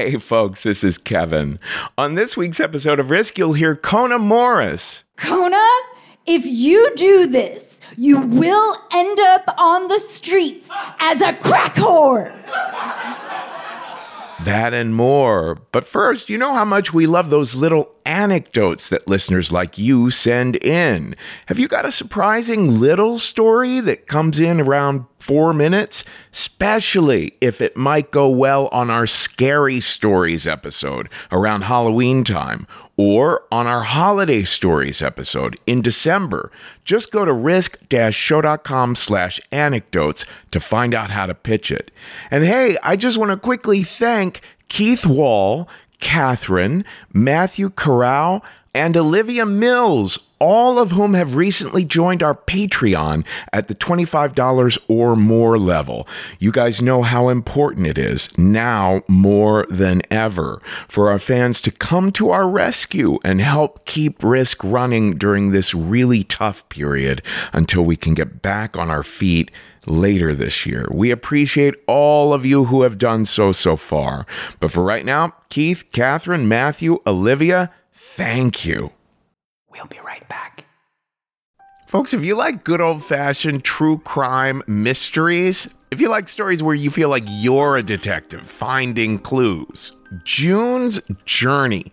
Hey, folks, this is Kevin. On this week's episode of Risk, you'll hear Kona Morris. Kona, if you do this, you will end up on the streets as a crack whore. That and more. But first, you know how much we love those little anecdotes that listeners like you send in. Have you got a surprising little story that comes in around four minutes? Especially if it might go well on our Scary Stories episode around Halloween time or on our Holiday Stories episode in December. Just go to risk-show.com slash anecdotes to find out how to pitch it. And hey, I just want to quickly thank Keith Wall, Catherine, Matthew Corral, and Olivia Mills, all of whom have recently joined our Patreon at the $25 or more level. You guys know how important it is now more than ever for our fans to come to our rescue and help keep Risk running during this really tough period until we can get back on our feet later this year. We appreciate all of you who have done so so far. But for right now, Keith, Catherine, Matthew, Olivia, thank you. We'll be right back. Folks, if you like good old fashioned true crime mysteries, if you like stories where you feel like you're a detective finding clues, June's Journey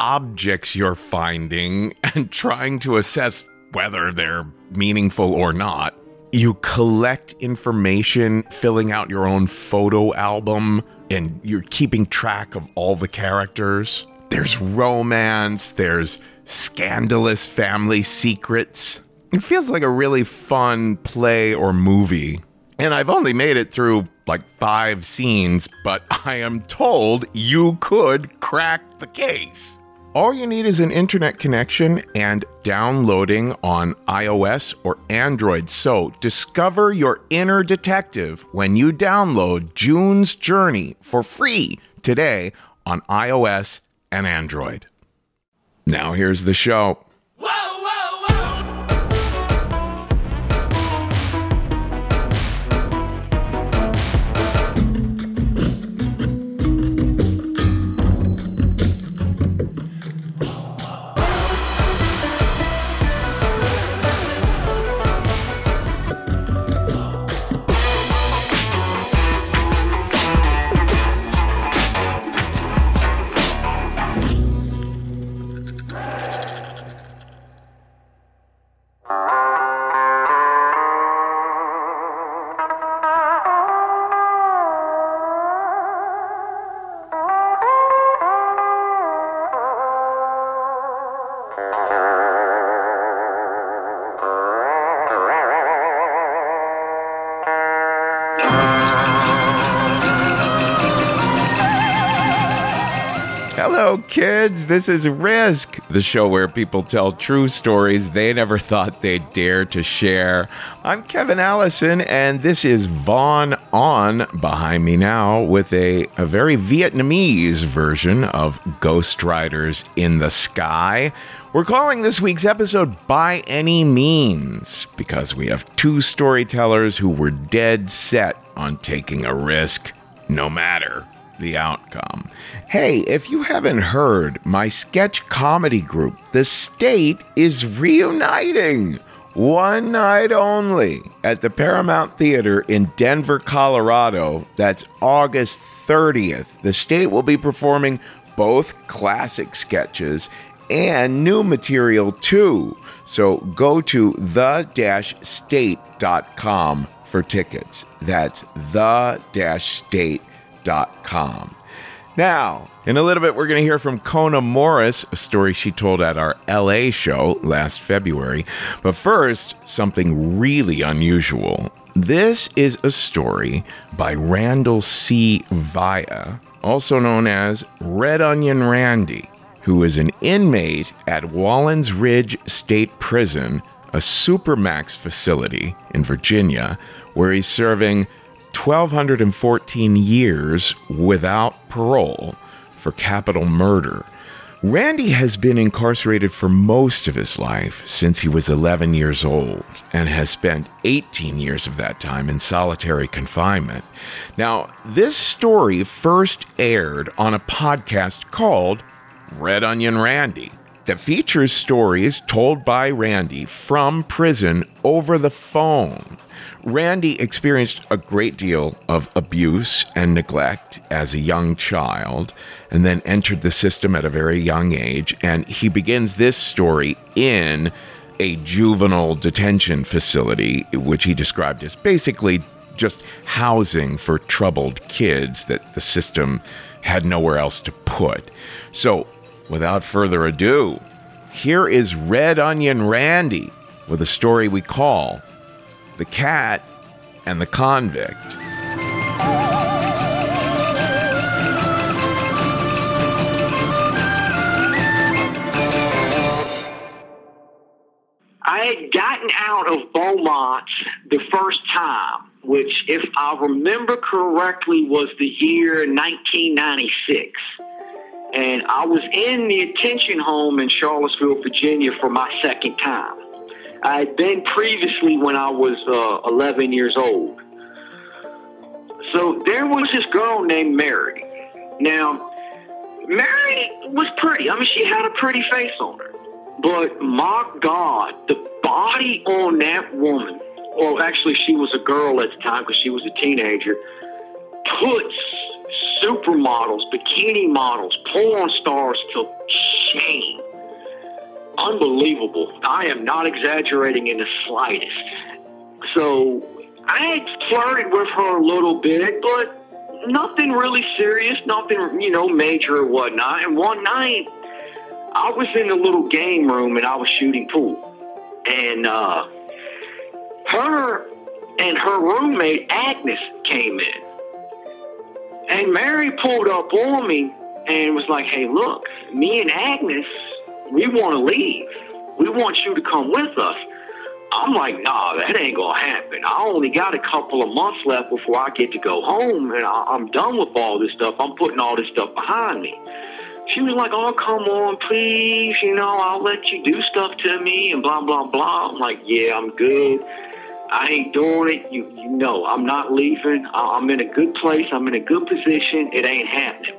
objects you're finding and trying to assess whether they're meaningful or not. You collect information, filling out your own photo album, and you're keeping track of all the characters. There's romance, there's scandalous family secrets. It feels like a really fun play or movie. And I've only made it through like five scenes, but I am told you could crack the case. All you need is an internet connection and downloading on iOS or Android. So discover your inner detective when you download June's Journey for free today on iOS and Android. Now here's the show. Hello, kids. This is Risk, the show where people tell true stories they never thought they'd dare to share. I'm Kevin Allison, and this is Vaughn On behind me now with a, a very Vietnamese version of Ghost Riders in the Sky. We're calling this week's episode By Any Means because we have two storytellers who were dead set on taking a risk, no matter the outcome. Hey, if you haven't heard, my sketch comedy group, The State, is reuniting. One night only at the Paramount Theater in Denver, Colorado. That's August 30th. The State will be performing both classic sketches and new material too. So go to the-state.com for tickets. That's the-state.com com. Now, in a little bit, we're going to hear from Kona Morris, a story she told at our LA show last February. But first, something really unusual. This is a story by Randall C. Via. also known as Red Onion Randy, who is an inmate at Wallens Ridge State Prison, a supermax facility in Virginia, where he's serving 1,214 years without parole for capital murder. Randy has been incarcerated for most of his life since he was 11 years old and has spent 18 years of that time in solitary confinement. Now, this story first aired on a podcast called Red Onion Randy that features stories told by Randy from prison over the phone. Randy experienced a great deal of abuse and neglect as a young child and then entered the system at a very young age. And he begins this story in a juvenile detention facility, which he described as basically just housing for troubled kids that the system had nowhere else to put. So, without further ado, here is Red Onion Randy with a story we call The Cat and the Convict. I had gotten out of Beaumont the first time, which, if I remember correctly, was the year 1996. And I was in the detention home in Charlottesville, Virginia for my second time. I had been previously when I was uh, 11 years old. So there was this girl named Mary. Now, Mary was pretty. I mean, she had a pretty face on her. But my God, the body on that woman, well, actually, she was a girl at the time because she was a teenager, puts supermodels, bikini models, porn stars to shame. Unbelievable. I am not exaggerating in the slightest. So I flirted with her a little bit, but nothing really serious, nothing, you know, major or whatnot. And one night, I was in the little game room and I was shooting pool. And uh, her and her roommate, Agnes, came in. And Mary pulled up on me and was like, hey, look, me and Agnes, we want to leave. We want you to come with us. I'm like, nah, that ain't gonna happen. I only got a couple of months left before I get to go home, and I, I'm done with all this stuff. I'm putting all this stuff behind me. She was like, oh, come on, please, you know, I'll let you do stuff to me, and blah, blah, blah. I'm like, yeah, I'm good. I ain't doing it. You, you know, I'm not leaving. I- I'm in a good place. I'm in a good position. It ain't happening.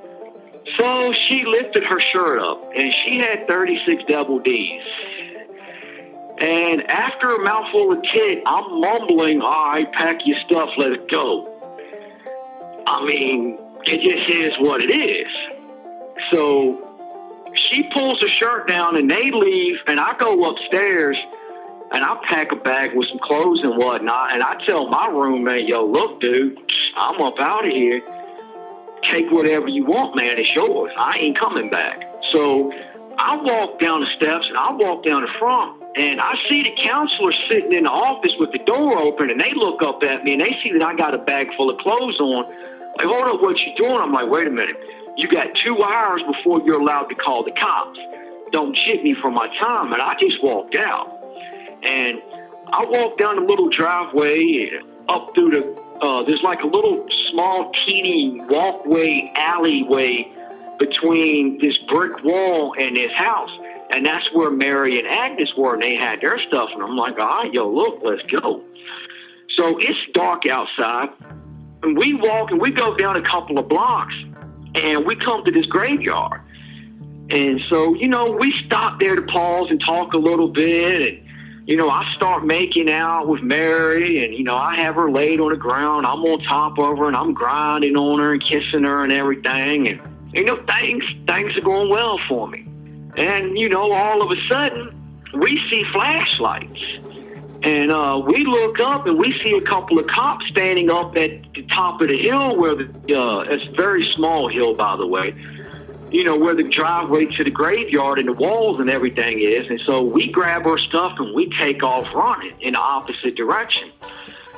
So she lifted her shirt up, and she had 36 double D's. And after a mouthful of tit, I'm mumbling, all right, pack your stuff, let it go. I mean, it just is what it is. So she pulls her shirt down and they leave, and I go upstairs and I pack a bag with some clothes and whatnot. And I tell my roommate, yo, look, dude, I'm up out of here. Take whatever you want, man. It's yours. I ain't coming back. So I walk down the steps and I walk down the front and I see the counselor sitting in the office with the door open and they look up at me and they see that I got a bag full of clothes on. Like, hold up, what you doing? I'm like, wait a minute. You got two hours before you're allowed to call the cops. Don't chip me for my time. And I just walked out. And I walked down the little driveway up through the, uh, there's like a little small, teeny walkway, alleyway between this brick wall and this house. And that's where Mary and Agnes were, and they had their stuff. And I'm like, right, yo, look, let's go. So it's dark outside. And we walk and we go down a couple of blocks and we come to this graveyard. And so, you know, we stop there to pause and talk a little bit. And, you know, I start making out with Mary and, you know, I have her laid on the ground. I'm on top of her and I'm grinding on her and kissing her and everything. And, you know, things, things are going well for me. And, you know, all of a sudden, we see flashlights. And uh, we look up and we see a couple of cops standing up at the top of the hill where the, uh, it's a very small hill, by the way, you know, where the driveway to the graveyard and the walls and everything is. And so we grab our stuff and we take off running in the opposite direction.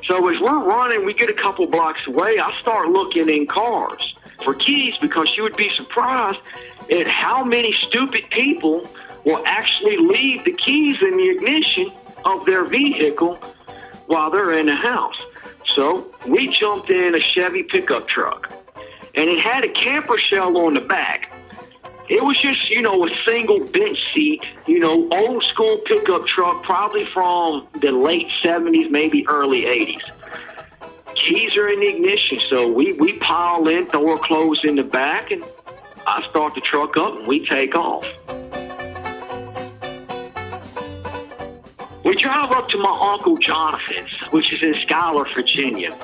So as we're running, we get a couple blocks away. I start looking in cars. for keys because you would be surprised at how many stupid people will actually leave the keys in the ignition of their vehicle while they're in the house. So we jumped in a Chevy pickup truck, and it had a camper shell on the back. It was just, you know, a single bench seat, you know, old school pickup truck, probably from the late 70s, maybe early 80s. Keys are in the ignition, so we, we pile in, throw our clothes in the back, and I start the truck up and we take off. We drive up to my Uncle Jonathan's, which is in Schuyler, Virginia.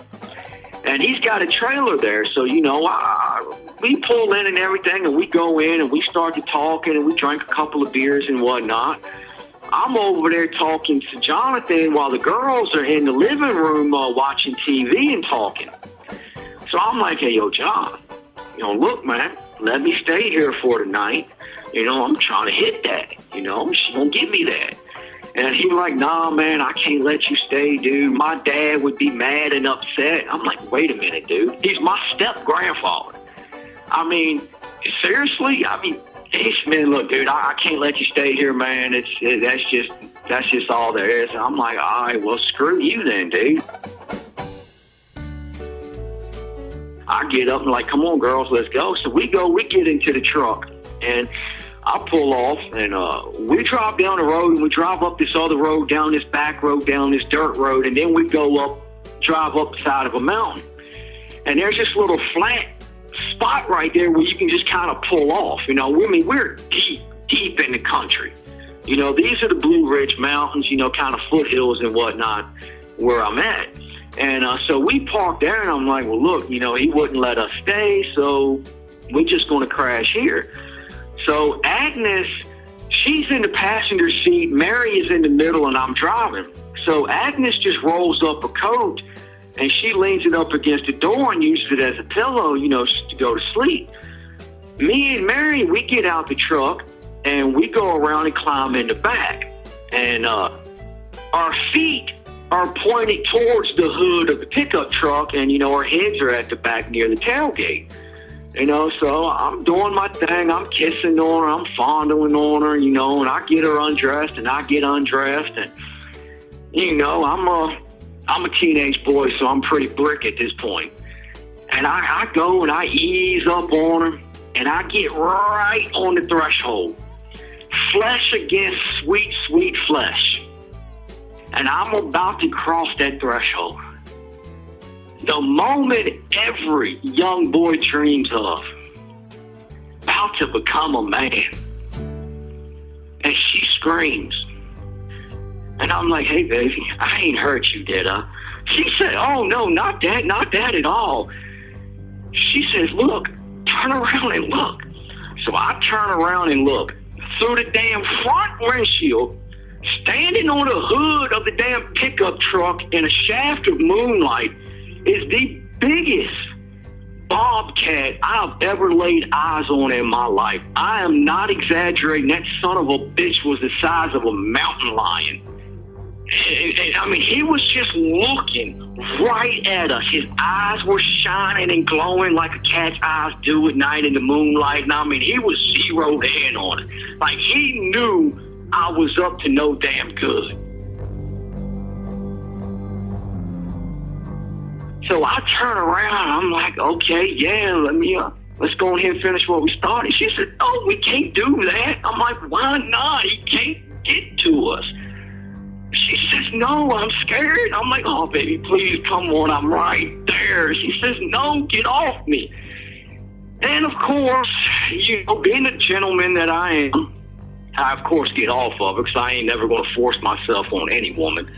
And he's got a trailer there, so, you know, uh, we pull in and everything, and we go in and we start to talking, and we drink a couple of beers and whatnot. I'm over there talking to Jonathan while the girls are in the living room uh, watching TV and talking. So I'm like, hey, yo, John, you know, look, man, let me stay here for tonight. You know, I'm trying to hit that. You know, she gonna give me that. And he was like, nah, man, I can't let you stay, dude. My dad would be mad and upset. I'm like, wait a minute, dude. He's my step grandfather. I mean, seriously? I mean, he's, man, look, dude, I, I can't let you stay here, man. It's it, that's just that's just all there is. And I'm like, all right, well, screw you then, dude. I get up and like, come on, girls, let's go. So we go, we get into the truck, and I pull off and uh, we drive down the road and we drive up this other road, down this back road, down this dirt road, and then we go up, drive up the side of a mountain. And there's this little flat spot right there where you can just kind of pull off. You know, I mean, we're deep, deep in the country. You know, these are the Blue Ridge Mountains, you know, kind of foothills and whatnot where I'm at. And uh, so we parked there, and I'm like, well, look, you know, he wouldn't let us stay, so we're just going to crash here. So Agnes, she's in the passenger seat. Mary is in the middle, and I'm driving. So Agnes just rolls up a coat and she leans it up against the door and uses it as a pillow, you know, to go to sleep. Me and Mary, we get out the truck and we go around and climb in the back. And uh, our feet are pointed towards the hood of the pickup truck, and, you know, our heads are at the back near the tailgate. You know, so I'm doing my thing. I'm kissing on her. I'm fondling on her, you know, and I get her undressed and I get undressed. And, you know, I'm a, I'm a teenage boy, so I'm pretty brick at this point. And I, I go and I ease up on her and I get right on the threshold. Flesh against sweet, sweet flesh. And I'm about to cross that threshold the moment every young boy dreams of about to become a man. And she screams. I'm like, hey, baby, I ain't hurt you, did I? She said, oh, no, not that, not that at all. She says, look, turn around and look. So I turn around and look through the damn front windshield, standing on the hood of the damn pickup truck in a shaft of moonlight is the biggest bobcat I've ever laid eyes on in my life. I am not exaggerating. That son of a bitch was the size of a mountain lion. I mean, he was just looking right at us. His eyes were shining and glowing like a cat's eyes do at night in the moonlight. And I mean, he was zeroed in on it. Like he knew I was up to no damn good. So I turn around. I'm like, okay, yeah, let me, uh, let's go ahead and finish what we started. She said, oh, we can't do that. I'm like, why not? He can't get to us. She says, no, I'm scared. I'm like, oh, baby, please come on. I'm right there. She says, no, get off me. And of course, you know, being a gentleman that I am, I of course get off of her because I ain't never going to force myself on any woman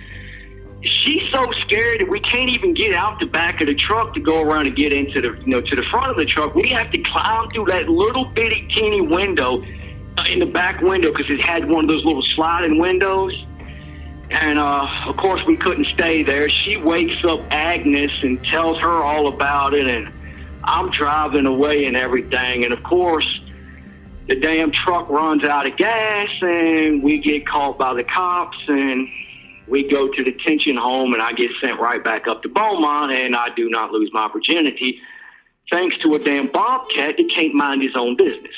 she's so scared that we can't even get out the back of the truck to go around and get into the you know to the front of the truck. We have to climb through that little bitty teeny window uh, in the back window because it had one of those little sliding windows. And uh, of course, we couldn't stay there. She wakes up Agnes and tells her all about it, and I'm driving away and everything. And of course, the damn truck runs out of gas, and we get caught by the cops, and we go to detention home and I get sent right back up to Beaumont and I do not lose my virginity thanks to a damn bobcat that can't mind his own business.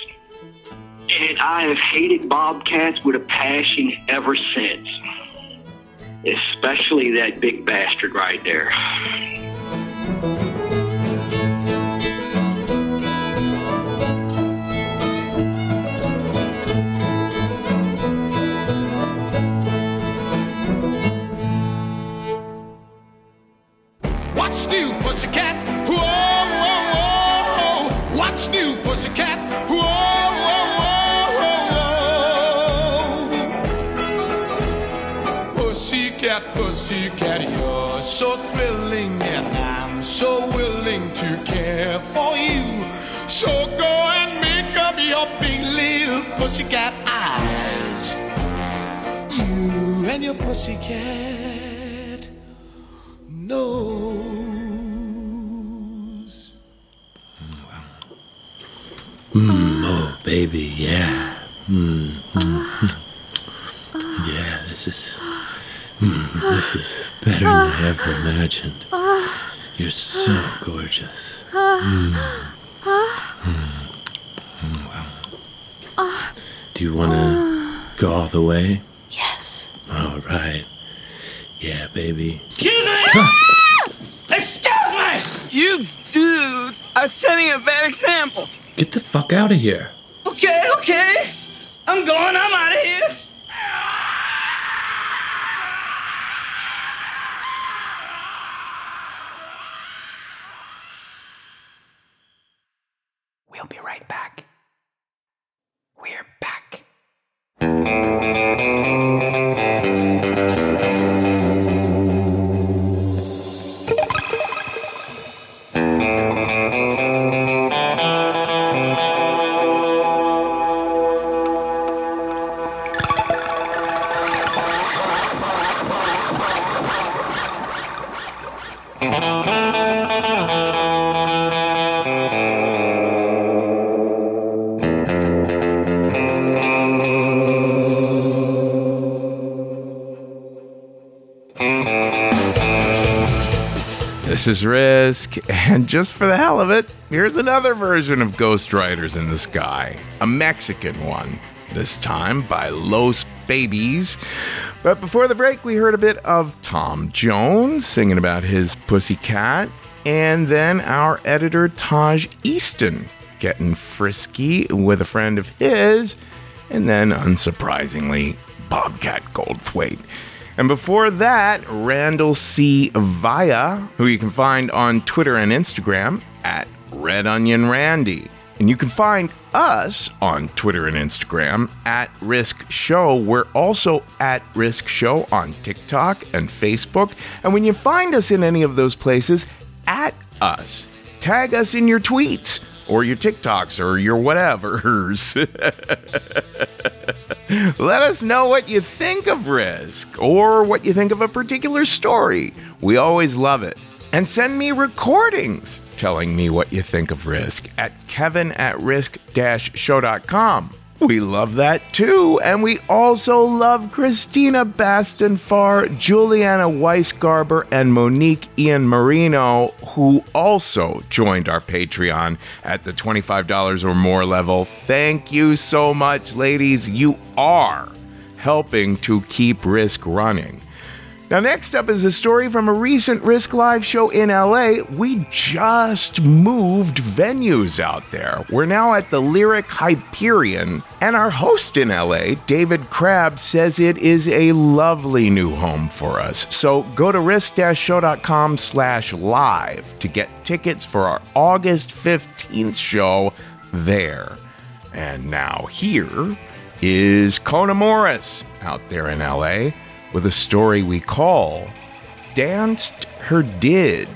And I have hated bobcats with a passion ever since. Especially that big bastard right there. What's new, pussycat? Whoa, whoa, whoa. What's new, pussycat? Whoa, whoa, Pussycat, you're so thrilling, and I'm so willing to care for you. So go and make up your big little pussycat eyes. You and your pussycat knows. Oh, baby, yeah. Mm, mm, mm. Yeah, this is. Mm, this is better than I ever imagined. You're so gorgeous. Mm. Mm. Mm, wow. Do you want to go all the way? Yes. All right. Yeah, baby. Excuse me! Excuse me! You dudes are setting a bad example. Get the fuck out of here. Okay, okay. I'm going. I'm out of here. Risk, and just for the hell of it, here's another version of Ghost Riders in the Sky, a Mexican one, this time by Los Babies. But before the break, we heard a bit of Tom Jones singing about his pussycat, and then our editor Taj Easton getting frisky with a friend of his, and then, unsurprisingly, Bobcat Goldthwait. And before that, Randall C. Via, who you can find on Twitter and Instagram at Red Onion Randy. And you can find us on Twitter and Instagram at Risk Show. We're also at Risk Show on TikTok and Facebook. And when you find us in any of those places, at us. Tag us in your tweets or your TikToks or your whatevers. Let us know what you think of Risk or what you think of a particular story. We always love it. And send me recordings telling me what you think of Risk at kevin at risk show.com. We love that too. And we also love Christina Bastonfar, Juliana Weisgarber, and Monique Ian Marino, who also joined our Patreon at the $25 or more level. Thank you so much, ladies. You are helping to keep Risk running. Now, next up is a story from a recent Risk Live show in LA. We just moved venues out there. We're now at the Lyric Hyperion, and our host in LA, David Crabb, says it is a lovely new home for us. So go to risk-show.com slash live to get tickets for our August 15th show there. And now here is Kona Morris out there in LA with a story we call Danced Her Did.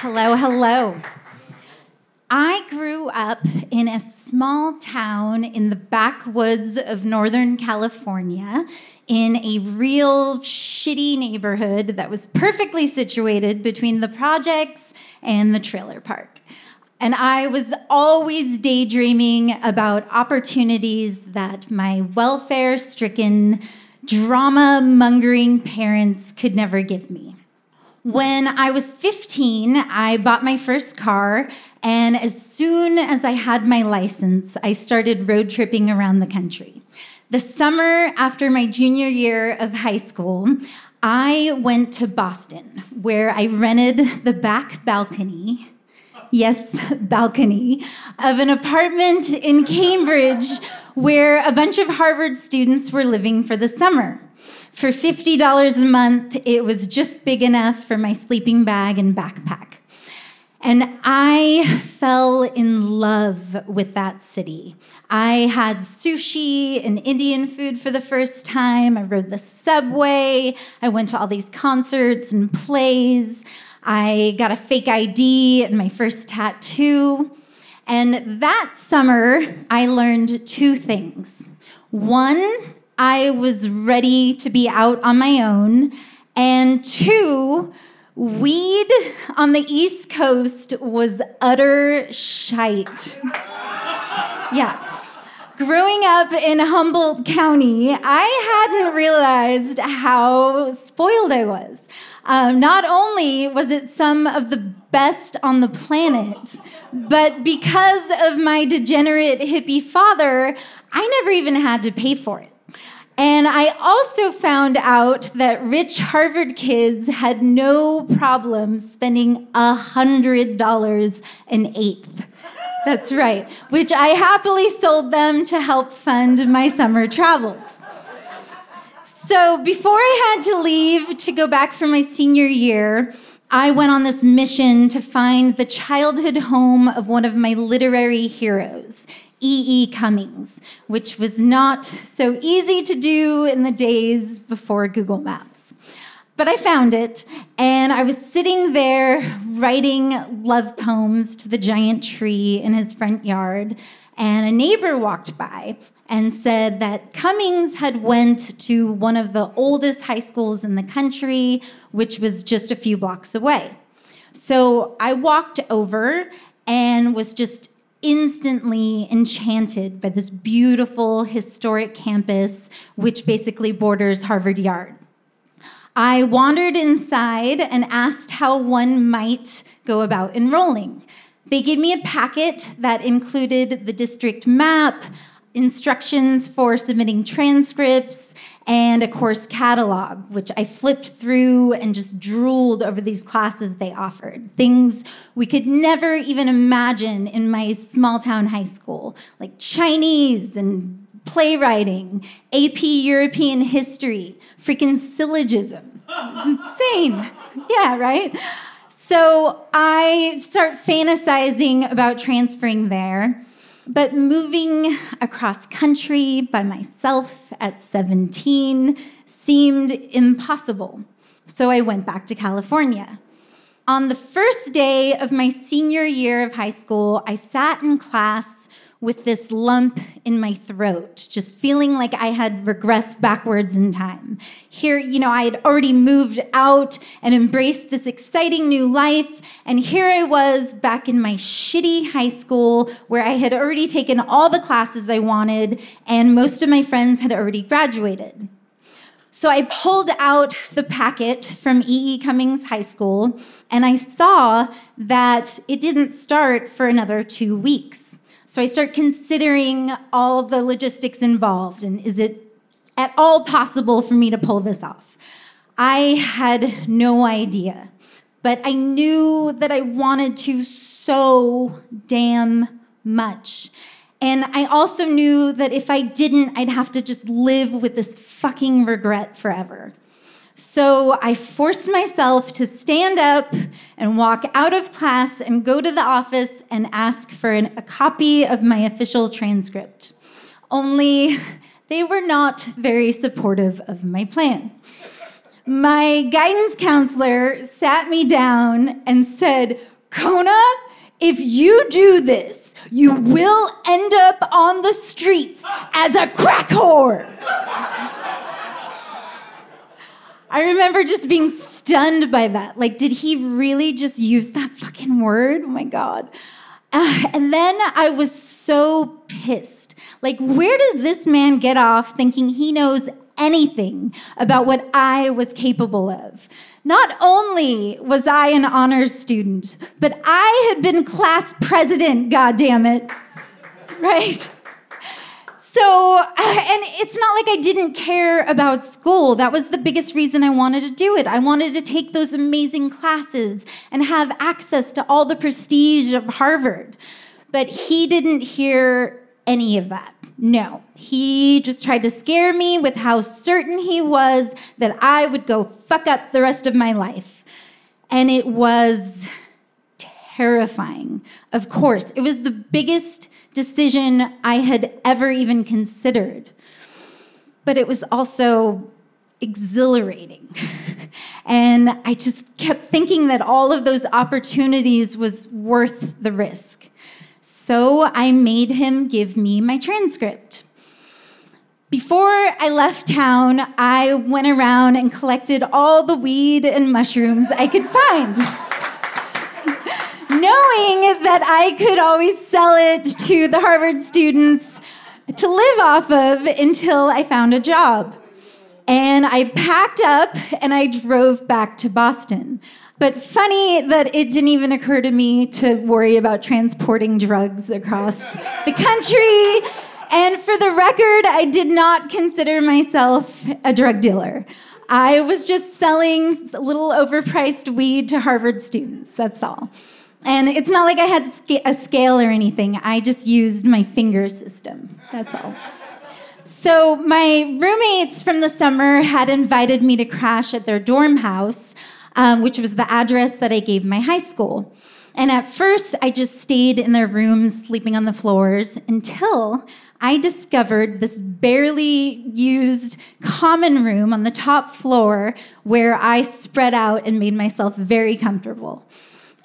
Hello, hello. I grew up in a small town in the backwoods of Northern California in a real shitty neighborhood that was perfectly situated between the projects and the trailer park. And I was always daydreaming about opportunities that my welfare stricken, drama mongering parents could never give me. When I was 15, I bought my first car, and as soon as I had my license, I started road tripping around the country. The summer after my junior year of high school, I went to Boston, where I rented the back balcony yes, balcony of an apartment in Cambridge where a bunch of Harvard students were living for the summer. For $50 a month, it was just big enough for my sleeping bag and backpack. And I fell in love with that city. I had sushi and Indian food for the first time. I rode the subway. I went to all these concerts and plays. I got a fake ID and my first tattoo. And that summer, I learned two things. One, I was ready to be out on my own. And two, weed on the East Coast was utter shite. Yeah. Growing up in Humboldt County, I hadn't realized how spoiled I was. Um, not only was it some of the best on the planet, but because of my degenerate hippie father, I never even had to pay for it. And I also found out that rich Harvard kids had no problem spending a $100 an eighth. That's right, which I happily sold them to help fund my summer travels. So before I had to leave to go back for my senior year, I went on this mission to find the childhood home of one of my literary heroes, E. E. Cummings, which was not so easy to do in the days before Google Maps. But I found it, and I was sitting there writing love poems to the giant tree in his front yard, and a neighbor walked by and said that Cummings had went to one of the oldest high schools in the country, which was just a few blocks away. So I walked over and was just instantly enchanted by this beautiful historic campus, which basically borders Harvard Yard. I wandered inside and asked how one might go about enrolling. They gave me a packet that included the district map, instructions for submitting transcripts, and a course catalog, which I flipped through and just drooled over these classes they offered. Things we could never even imagine in my small town high school, like Chinese and playwriting, AP European history, freaking syllogism. It's insane. Yeah, right? So I start fantasizing about transferring there. But moving across country by myself at 17 seemed impossible. So I went back to California. On the first day of my senior year of high school, I sat in class with this lump in my throat, just feeling like I had regressed backwards in time. Here, you know, I had already moved out and embraced this exciting new life. And here I was back in my shitty high school where I had already taken all the classes I wanted, and most of my friends had already graduated. So I pulled out the packet from E.E. E. Cummings High School, and I saw that it didn't start for another two weeks. So I start considering all the logistics involved and is it at all possible for me to pull this off? I had no idea, but I knew that I wanted to so damn much. And I also knew that if I didn't, I'd have to just live with this fucking regret forever. So I forced myself to stand up and walk out of class and go to the office and ask for an, a copy of my official transcript. Only they were not very supportive of my plan. My guidance counselor sat me down and said, Kona, if you do this, you will end up on the streets as a crack whore. I remember just being stunned by that. Like, did he really just use that fucking word? Oh my God. Uh, and then I was so pissed. Like, where does this man get off thinking he knows anything about what I was capable of? Not only was I an honors student, but I had been class president, God damn it. Right? So, uh, and it's not like I didn't care about school. That was the biggest reason I wanted to do it. I wanted to take those amazing classes and have access to all the prestige of Harvard. But he didn't hear any of that. No, he just tried to scare me with how certain he was that I would go fuck up the rest of my life. And it was terrifying. Of course, it was the biggest decision I had ever even considered. But it was also exhilarating. and I just kept thinking that all of those opportunities was worth the risk. So I made him give me my transcript. Before I left town, I went around and collected all the weed and mushrooms I could find knowing that I could always sell it to the Harvard students to live off of until I found a job. And I packed up and I drove back to Boston. But funny that it didn't even occur to me to worry about transporting drugs across the country. And for the record, I did not consider myself a drug dealer. I was just selling a little overpriced weed to Harvard students, that's all. And it's not like I had a scale or anything. I just used my finger system. That's all. So, my roommates from the summer had invited me to crash at their dorm house, um, which was the address that I gave my high school. And at first, I just stayed in their rooms, sleeping on the floors, until I discovered this barely used common room on the top floor where I spread out and made myself very comfortable.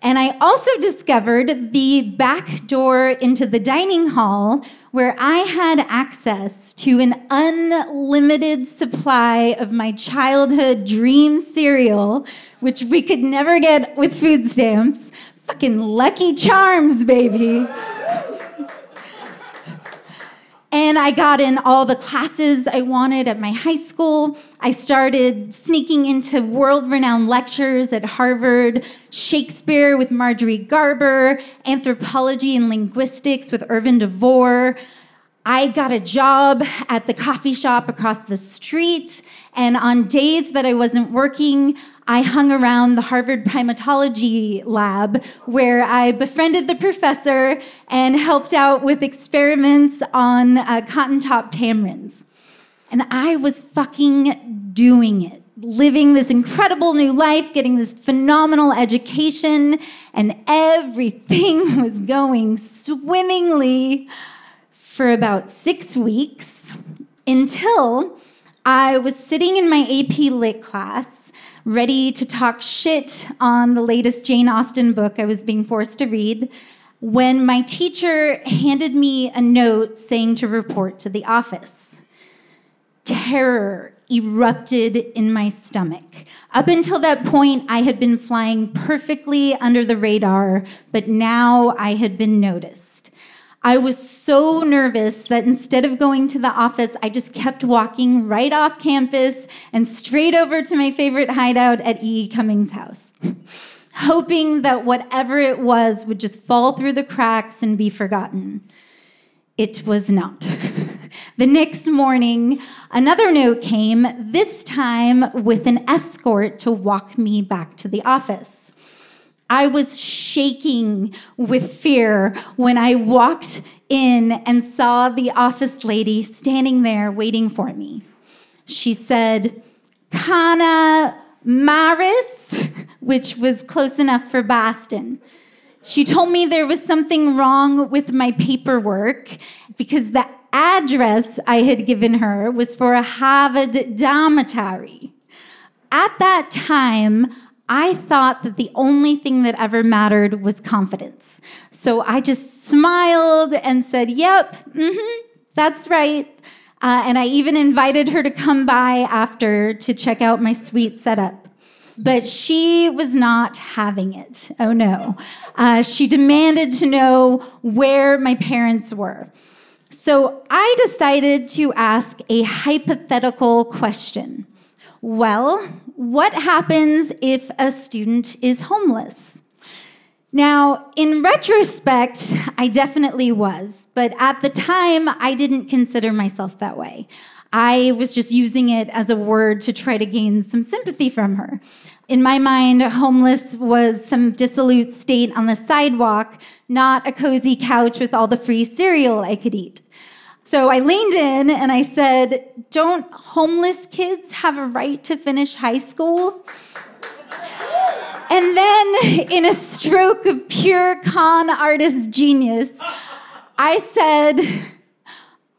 And I also discovered the back door into the dining hall where I had access to an unlimited supply of my childhood dream cereal, which we could never get with food stamps. Fucking Lucky Charms, baby. And I got in all the classes I wanted at my high school. I started sneaking into world renowned lectures at Harvard, Shakespeare with Marjorie Garber, anthropology and linguistics with Irven DeVore. I got a job at the coffee shop across the street. And on days that I wasn't working, I hung around the Harvard primatology lab where I befriended the professor and helped out with experiments on uh, cotton top tamarins. And I was fucking doing it, living this incredible new life, getting this phenomenal education, and everything was going swimmingly for about six weeks until I was sitting in my AP Lit class ready to talk shit on the latest Jane Austen book I was being forced to read when my teacher handed me a note saying to report to the office. Terror erupted in my stomach. Up until that point, I had been flying perfectly under the radar, but now I had been noticed. I was so nervous that instead of going to the office, I just kept walking right off campus and straight over to my favorite hideout at E. Cummings' house, hoping that whatever it was would just fall through the cracks and be forgotten. It was not. the next morning, another note came, this time with an escort to walk me back to the office. I was shaking with fear when I walked in and saw the office lady standing there waiting for me. She said, Kana Maris, which was close enough for Boston. She told me there was something wrong with my paperwork because the address I had given her was for a Harvard dormitory. At that time, I thought that the only thing that ever mattered was confidence. So I just smiled and said, Yep, mm-hmm, that's right. Uh, and I even invited her to come by after to check out my sweet setup. But she was not having it. Oh no. Uh, she demanded to know where my parents were. So I decided to ask a hypothetical question. Well, what happens if a student is homeless? Now, in retrospect, I definitely was, but at the time, I didn't consider myself that way. I was just using it as a word to try to gain some sympathy from her. In my mind, homeless was some dissolute state on the sidewalk, not a cozy couch with all the free cereal I could eat. So I leaned in and I said, Don't homeless kids have a right to finish high school? And then, in a stroke of pure con artist genius, I said,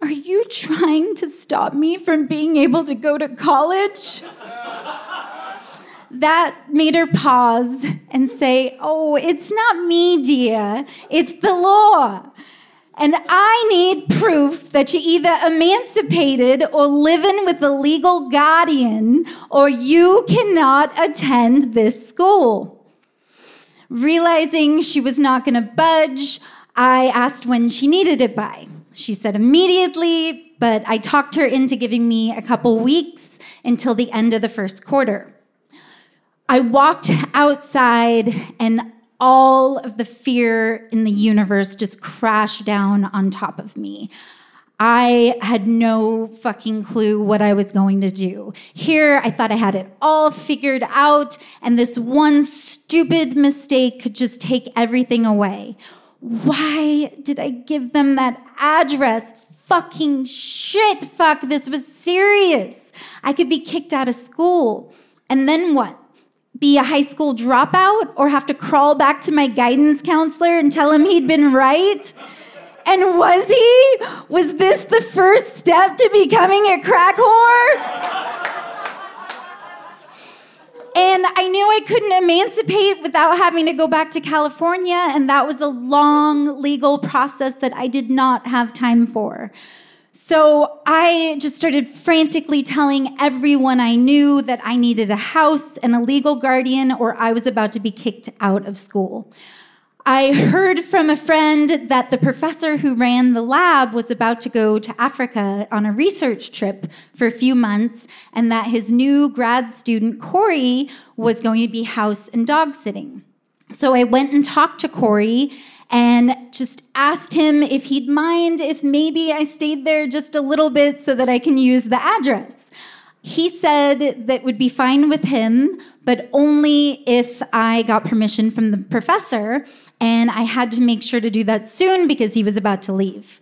Are you trying to stop me from being able to go to college? That made her pause and say, Oh, it's not me, dear. It's the law. And I need proof that you either emancipated or living with a legal guardian, or you cannot attend this school. Realizing she was not going to budge, I asked when she needed it by. She said immediately, but I talked her into giving me a couple weeks until the end of the first quarter. I walked outside and all of the fear in the universe just crashed down on top of me. I had no fucking clue what I was going to do. Here, I thought I had it all figured out, and this one stupid mistake could just take everything away. Why did I give them that address? Fucking shit, fuck, this was serious. I could be kicked out of school. And then what? Be a high school dropout or have to crawl back to my guidance counselor and tell him he'd been right? And was he? Was this the first step to becoming a crack whore? And I knew I couldn't emancipate without having to go back to California, and that was a long legal process that I did not have time for. So I just started frantically telling everyone I knew that I needed a house and a legal guardian, or I was about to be kicked out of school. I heard from a friend that the professor who ran the lab was about to go to Africa on a research trip for a few months, and that his new grad student, Corey, was going to be house and dog sitting. So I went and talked to Corey and just asked him if he'd mind if maybe I stayed there just a little bit so that I can use the address. He said that would be fine with him, but only if I got permission from the professor, and I had to make sure to do that soon because he was about to leave.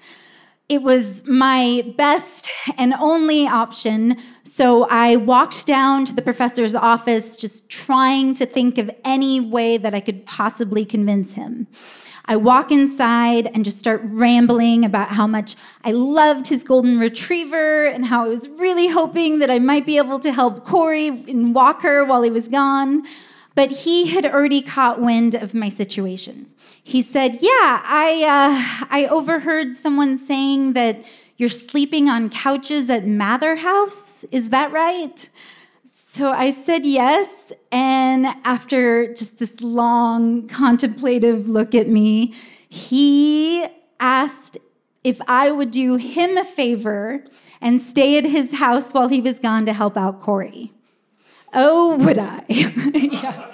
It was my best and only option, so I walked down to the professor's office just trying to think of any way that I could possibly convince him. I walk inside and just start rambling about how much I loved his golden retriever and how I was really hoping that I might be able to help Corey and Walker while he was gone. But he had already caught wind of my situation. He said, "Yeah, I uh, I overheard someone saying that you're sleeping on couches at Mather House. Is that right?" So I said yes. And after just this long contemplative look at me, he asked if I would do him a favor and stay at his house while he was gone to help out Corey. Oh, would I? yeah.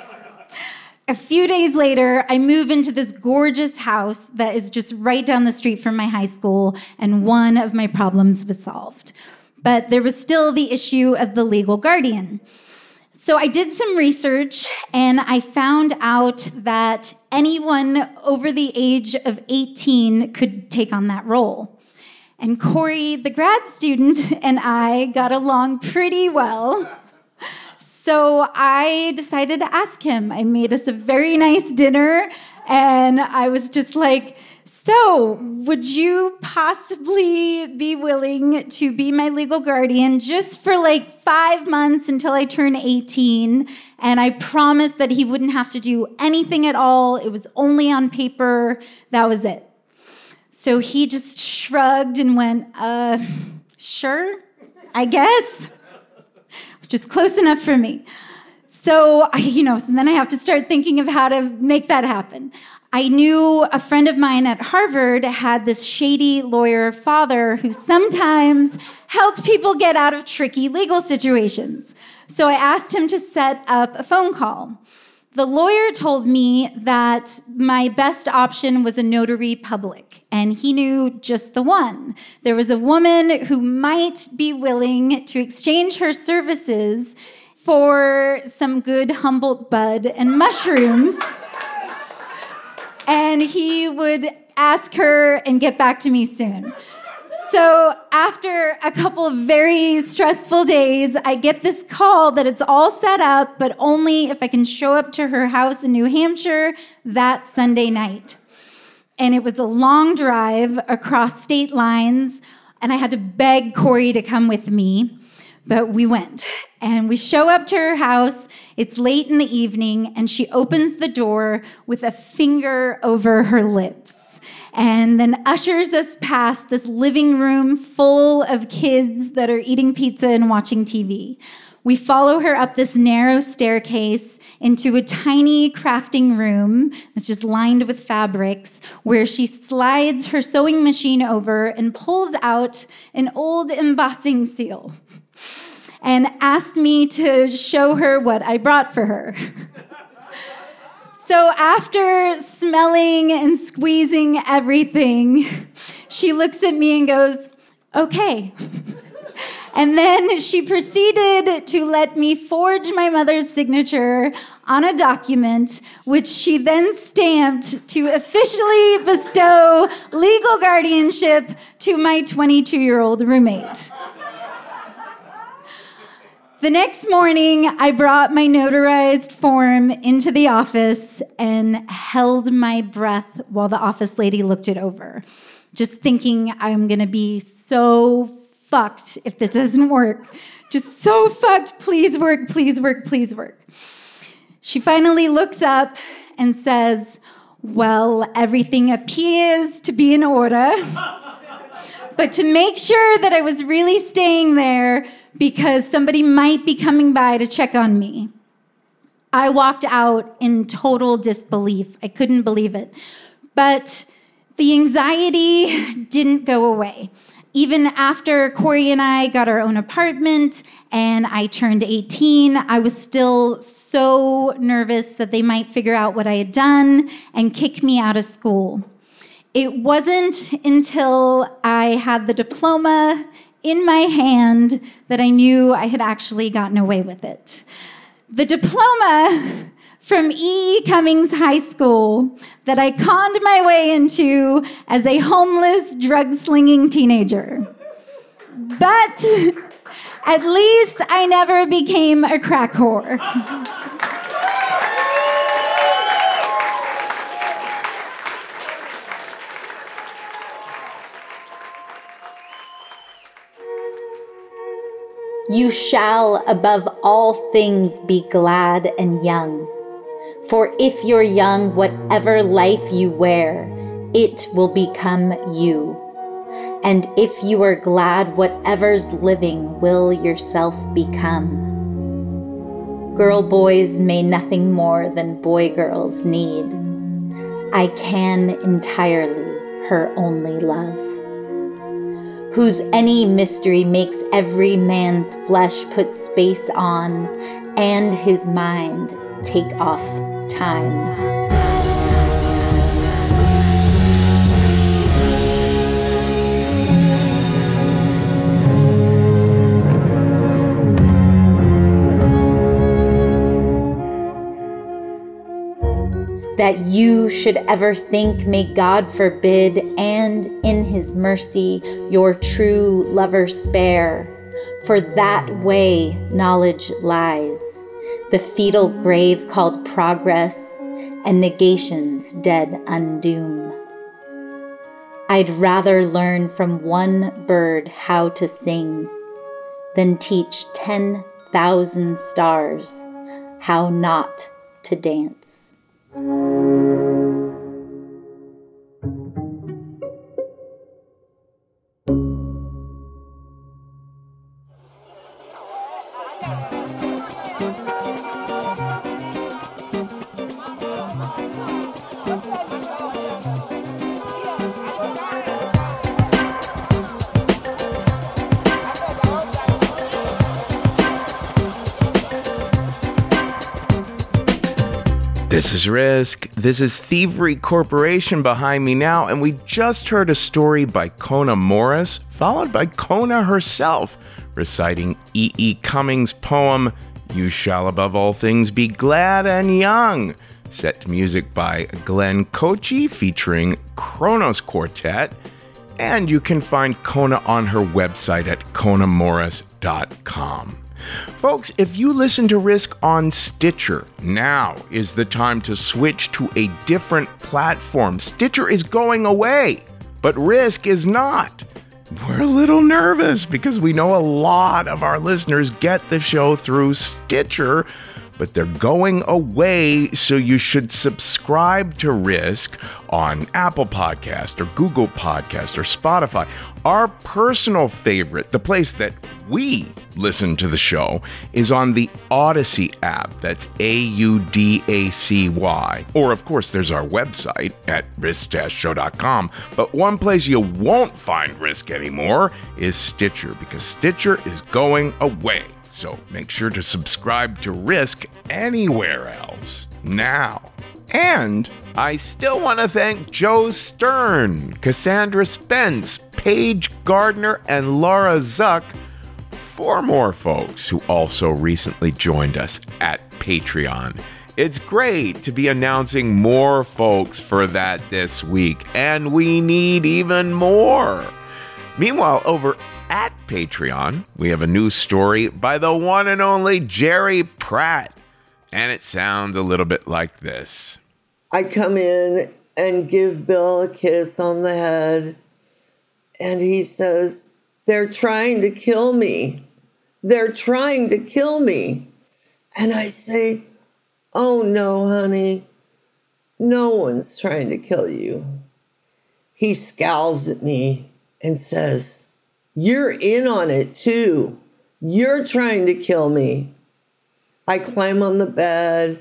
A few days later, I move into this gorgeous house that is just right down the street from my high school, and one of my problems was solved but there was still the issue of the legal guardian. So I did some research and I found out that anyone over the age of 18 could take on that role. And Corey, the grad student, and I got along pretty well. So I decided to ask him. I made us a very nice dinner and I was just like, So, would you possibly be willing to be my legal guardian just for like five months until I turn 18? And I promised that he wouldn't have to do anything at all. It was only on paper. That was it. So he just shrugged and went, uh, sure, I guess, which is close enough for me. So, I, you know, so then I have to start thinking of how to make that happen. I knew a friend of mine at Harvard had this shady lawyer father who sometimes helped people get out of tricky legal situations. So I asked him to set up a phone call. The lawyer told me that my best option was a notary public, and he knew just the one. There was a woman who might be willing to exchange her services for some good Humboldt bud and mushrooms and he would ask her and get back to me soon. So, after a couple of very stressful days, I get this call that it's all set up, but only if I can show up to her house in New Hampshire that Sunday night. And it was a long drive across state lines, and I had to beg Corey to come with me, but we went. And we show up to her house. It's late in the evening, and she opens the door with a finger over her lips and then ushers us past this living room full of kids that are eating pizza and watching TV. We follow her up this narrow staircase into a tiny crafting room that's just lined with fabrics, where she slides her sewing machine over and pulls out an old embossing seal and asked me to show her what I brought for her. so after smelling and squeezing everything, she looks at me and goes, Okay. And then she proceeded to let me forge my mother's signature on a document, which she then stamped to officially bestow legal guardianship to my 22 year old roommate. The next morning, I brought my notarized form into the office and held my breath while the office lady looked it over, just thinking I'm gonna be so fucked if this doesn't work. Just so fucked. Please work, please work, please work. She finally looks up and says, Well, everything appears to be in order. but to make sure that I was really staying there, because somebody might be coming by to check on me. I walked out in total disbelief. I couldn't believe it. But the anxiety didn't go away. Even after Corey and I got our own apartment and I turned 18, I was still so nervous that they might figure out what I had done and kick me out of school. It wasn't until I had the diploma in my hand that I knew I had actually gotten away with it. The diploma from E. Cummings High School that I conned my way into as a homeless, drug slinging teenager. But at least I never became a crack whore. You shall above all things be glad and young. For if you're young, whatever life you wear, it will become you. And if you are glad, whatever's living will yourself become. Girl boys may nothing more than boy girls need. I can entirely her only love whose any mystery makes every man's flesh put space on and his mind take off time. That you should ever think, may God forbid, and in his mercy your true lover spare. For that way knowledge lies, the fetal grave called progress, and negation's dead undoom. I'd rather learn from one bird how to sing than teach 10,000 stars how not to dance. This is Risk. This is Thievery Corporation behind me now, and we just heard a story by Kona Morris, followed by Kona herself, reciting E. E. Cummings' poem, You Shall Above All Things Be Glad and Young, set to music by Glenn Kochi featuring Kronos Quartet. And you can find Kona on her website at konamorris.com. Folks, if you listen to Risk on Stitcher, now is the time to switch to a different platform. Stitcher is going away, but Risk is not. We're a little nervous because we know a lot of our listeners get the show through Stitcher, but they're going away, so you should subscribe to Risk on Apple Podcast or Google Podcast or Spotify. Our personal favorite, the place that we listen to the show, is on the Audacy app. That's A U D A C Y. Or, of course, there's our website at risk-show.com. But one place you won't find Risk anymore is Stitcher because Stitcher is going away. So make sure to subscribe to Risk anywhere else now. And I still want to thank Joe Stern, Cassandra Spence, Paige Gardner, and Laura Zuck, four more folks who also recently joined us at Patreon. It's great to be announcing more folks for that this week, and we need even more. Meanwhile, over at Patreon, we have a new story by the one and only Jerry Pratt. And it sounds a little bit like this I come in and give Bill a kiss on the head, and he says, They're trying to kill me. They're trying to kill me. And I say, Oh no, honey. No one's trying to kill you. He scowls at me and says, You're in on it too. You're trying to kill me. I climb on the bed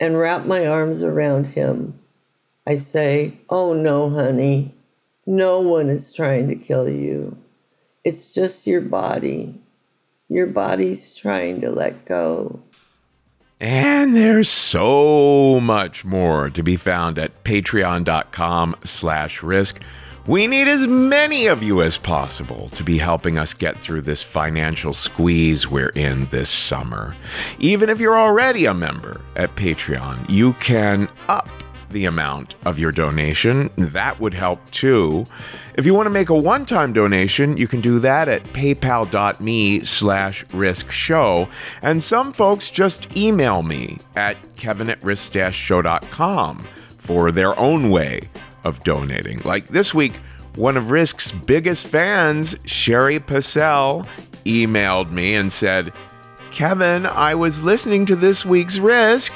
and wrap my arms around him. I say, Oh no, honey. No one is trying to kill you. It's just your body. Your body's trying to let go. And there's so much more to be found at patreon.com slash risk. We need as many of you as possible to be helping us get through this financial squeeze we're in this summer. Even if you're already a member at Patreon, you can up the amount of your donation. That would help too. If you want to make a one-time donation, you can do that at paypal.me slash risk show. And some folks just email me at kevin at risk-show.com for their own way of donating. Like this week, one of Risk's biggest fans, Sherry Passell, emailed me and said, Kevin, I was listening to this week's Risk,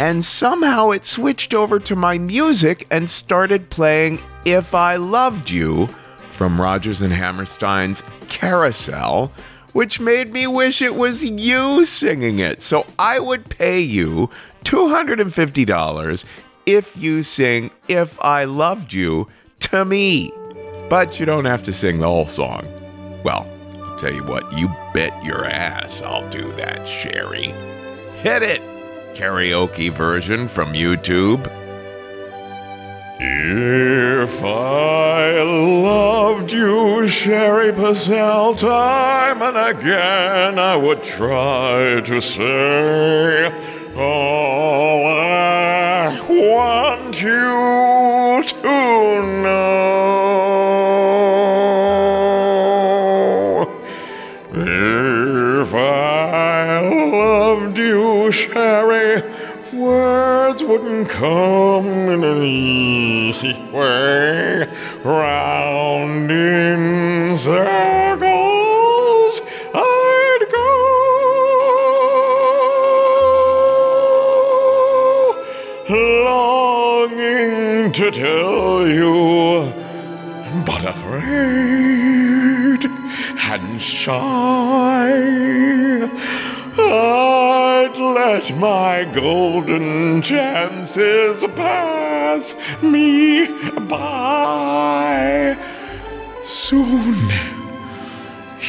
and somehow it switched over to my music and started playing If I Loved You from Rodgers and Hammerstein's Carousel, which made me wish it was you singing it. So I would pay you $250 if you sing If I Loved You to me. But you don't have to sing the whole song. Well, I'll tell you what, you bet your ass I'll do that, Sherry. Hit it! Karaoke version from YouTube. If I loved you, Sherry Passell, time and again, I would try to say want you to know. If I loved you, Sherry, words wouldn't come in an easy way. Right circles tell you, but afraid and shy. I'd let my golden chances pass me by. Soon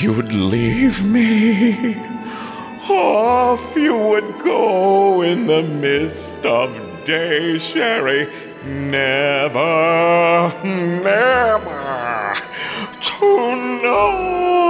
you would leave me. Off you would go in the mist of day, Sherry. Never, never to know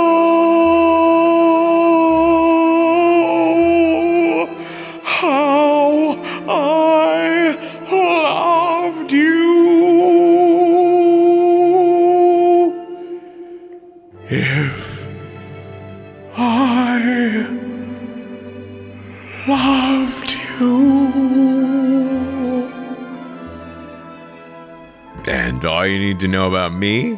all you need to know about me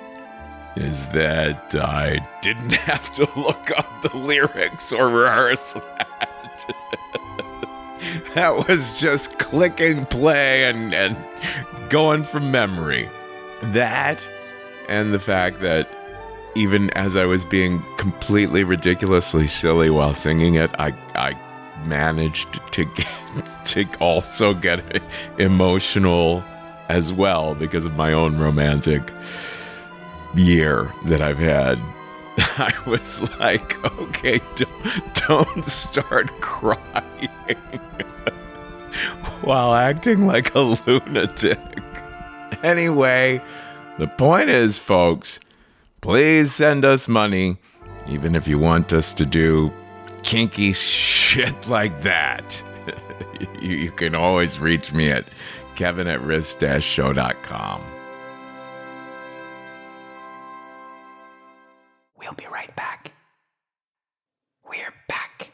is that I didn't have to look up the lyrics or rehearse that. that was just clicking play and, and going from memory. That and the fact that even as I was being completely ridiculously silly while singing it, I I managed to get to also get emotional as well because of my own romantic year that I've had. I was like, okay, don't, don't start crying while acting like a lunatic. Anyway, the point is, folks, please send us money, even if you want us to do kinky shit like that. you, you can always reach me at kevin at risk-show.com. We'll be right back. We're back.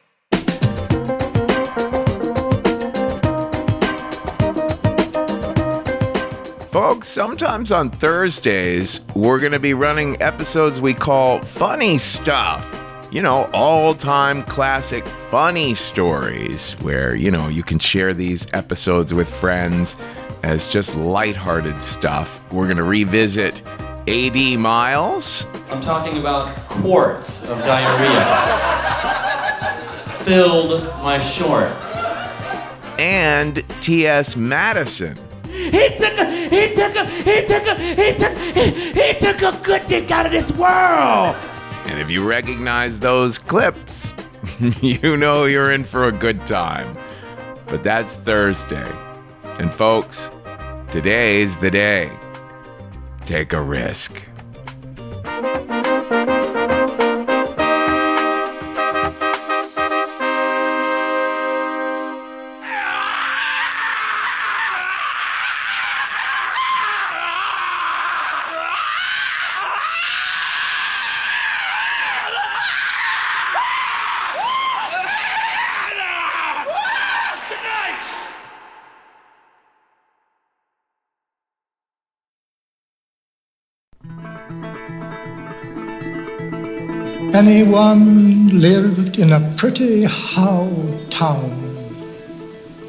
Folks, sometimes on Thursdays, we're going to be running episodes we call Funny Stuff. You know, all time classic funny stories where, you know, you can share these episodes with friends as just lighthearted stuff. We're going to revisit AD Miles. I'm talking about quarts of diarrhea. Filled my shorts. and T.S. Madison. He took a, he took a, he took a, he took, he, he took a good dick out of this world. And if you recognize those clips, you know you're in for a good time. But that's Thursday. And folks, today's the day. Take a risk. Anyone lived in a pretty how town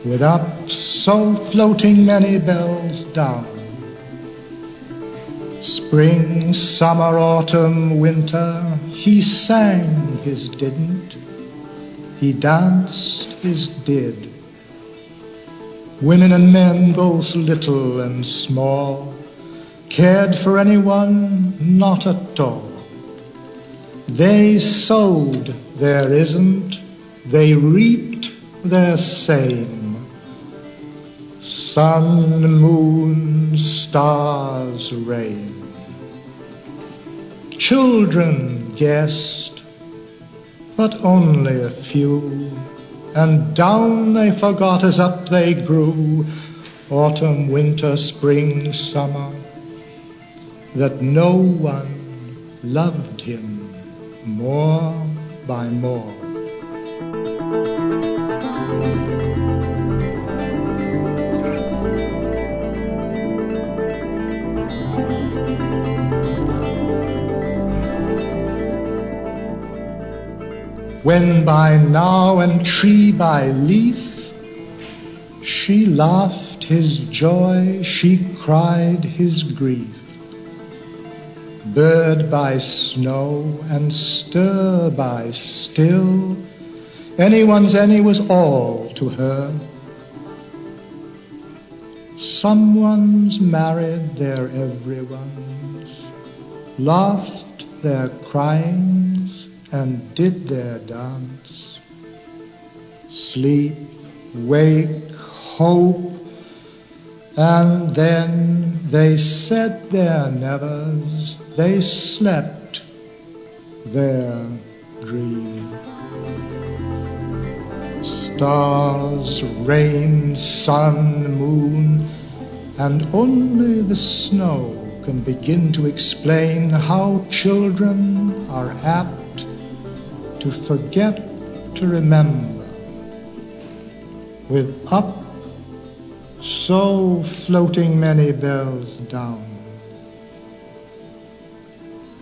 with up so floating many bells down. Spring, summer, autumn, winter, he sang his didn't, he danced his did. Women and men, both little and small, cared for anyone, not at all. They sowed their isn't, they reaped their same. Sun, moon, stars, rain. Children guessed, but only a few, and down they forgot as up they grew, autumn, winter, spring, summer, that no one loved him more by more. When by now and tree by leaf, she laughed his joy, she cried his grief. Bird by snow and stir by still, anyone's any was all to her. Someone's married their everyone's, laughed their cryings and did their dance. Sleep, wake, hope, and then they said their nevers, they slept their dream. Stars, rain, sun, moon, and only the snow can begin to explain how children are apt to forget to remember. With up so floating many bells down.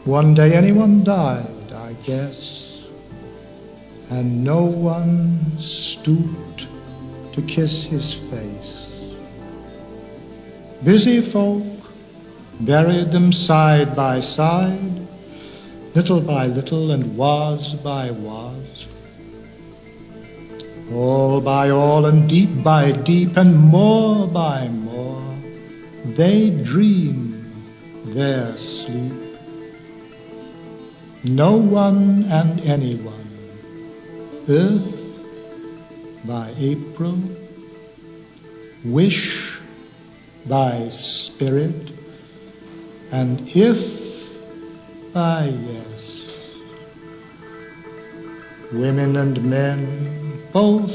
One day anyone died, I guess, and no one stooped to kiss his face. Busy folk buried them side by side, little by little and was by was. All by all and deep by deep and more by more, they dream their sleep. No one and anyone, earth by April, wish by spirit, and if by yes, women and men both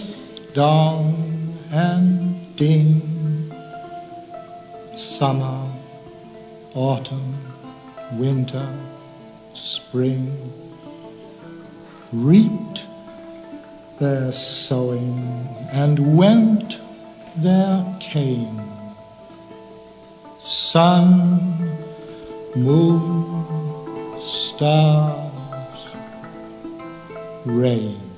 dong and ding, summer, autumn, winter, spring, reaped their sowing and went their cane. Sun, moon, stars, rain.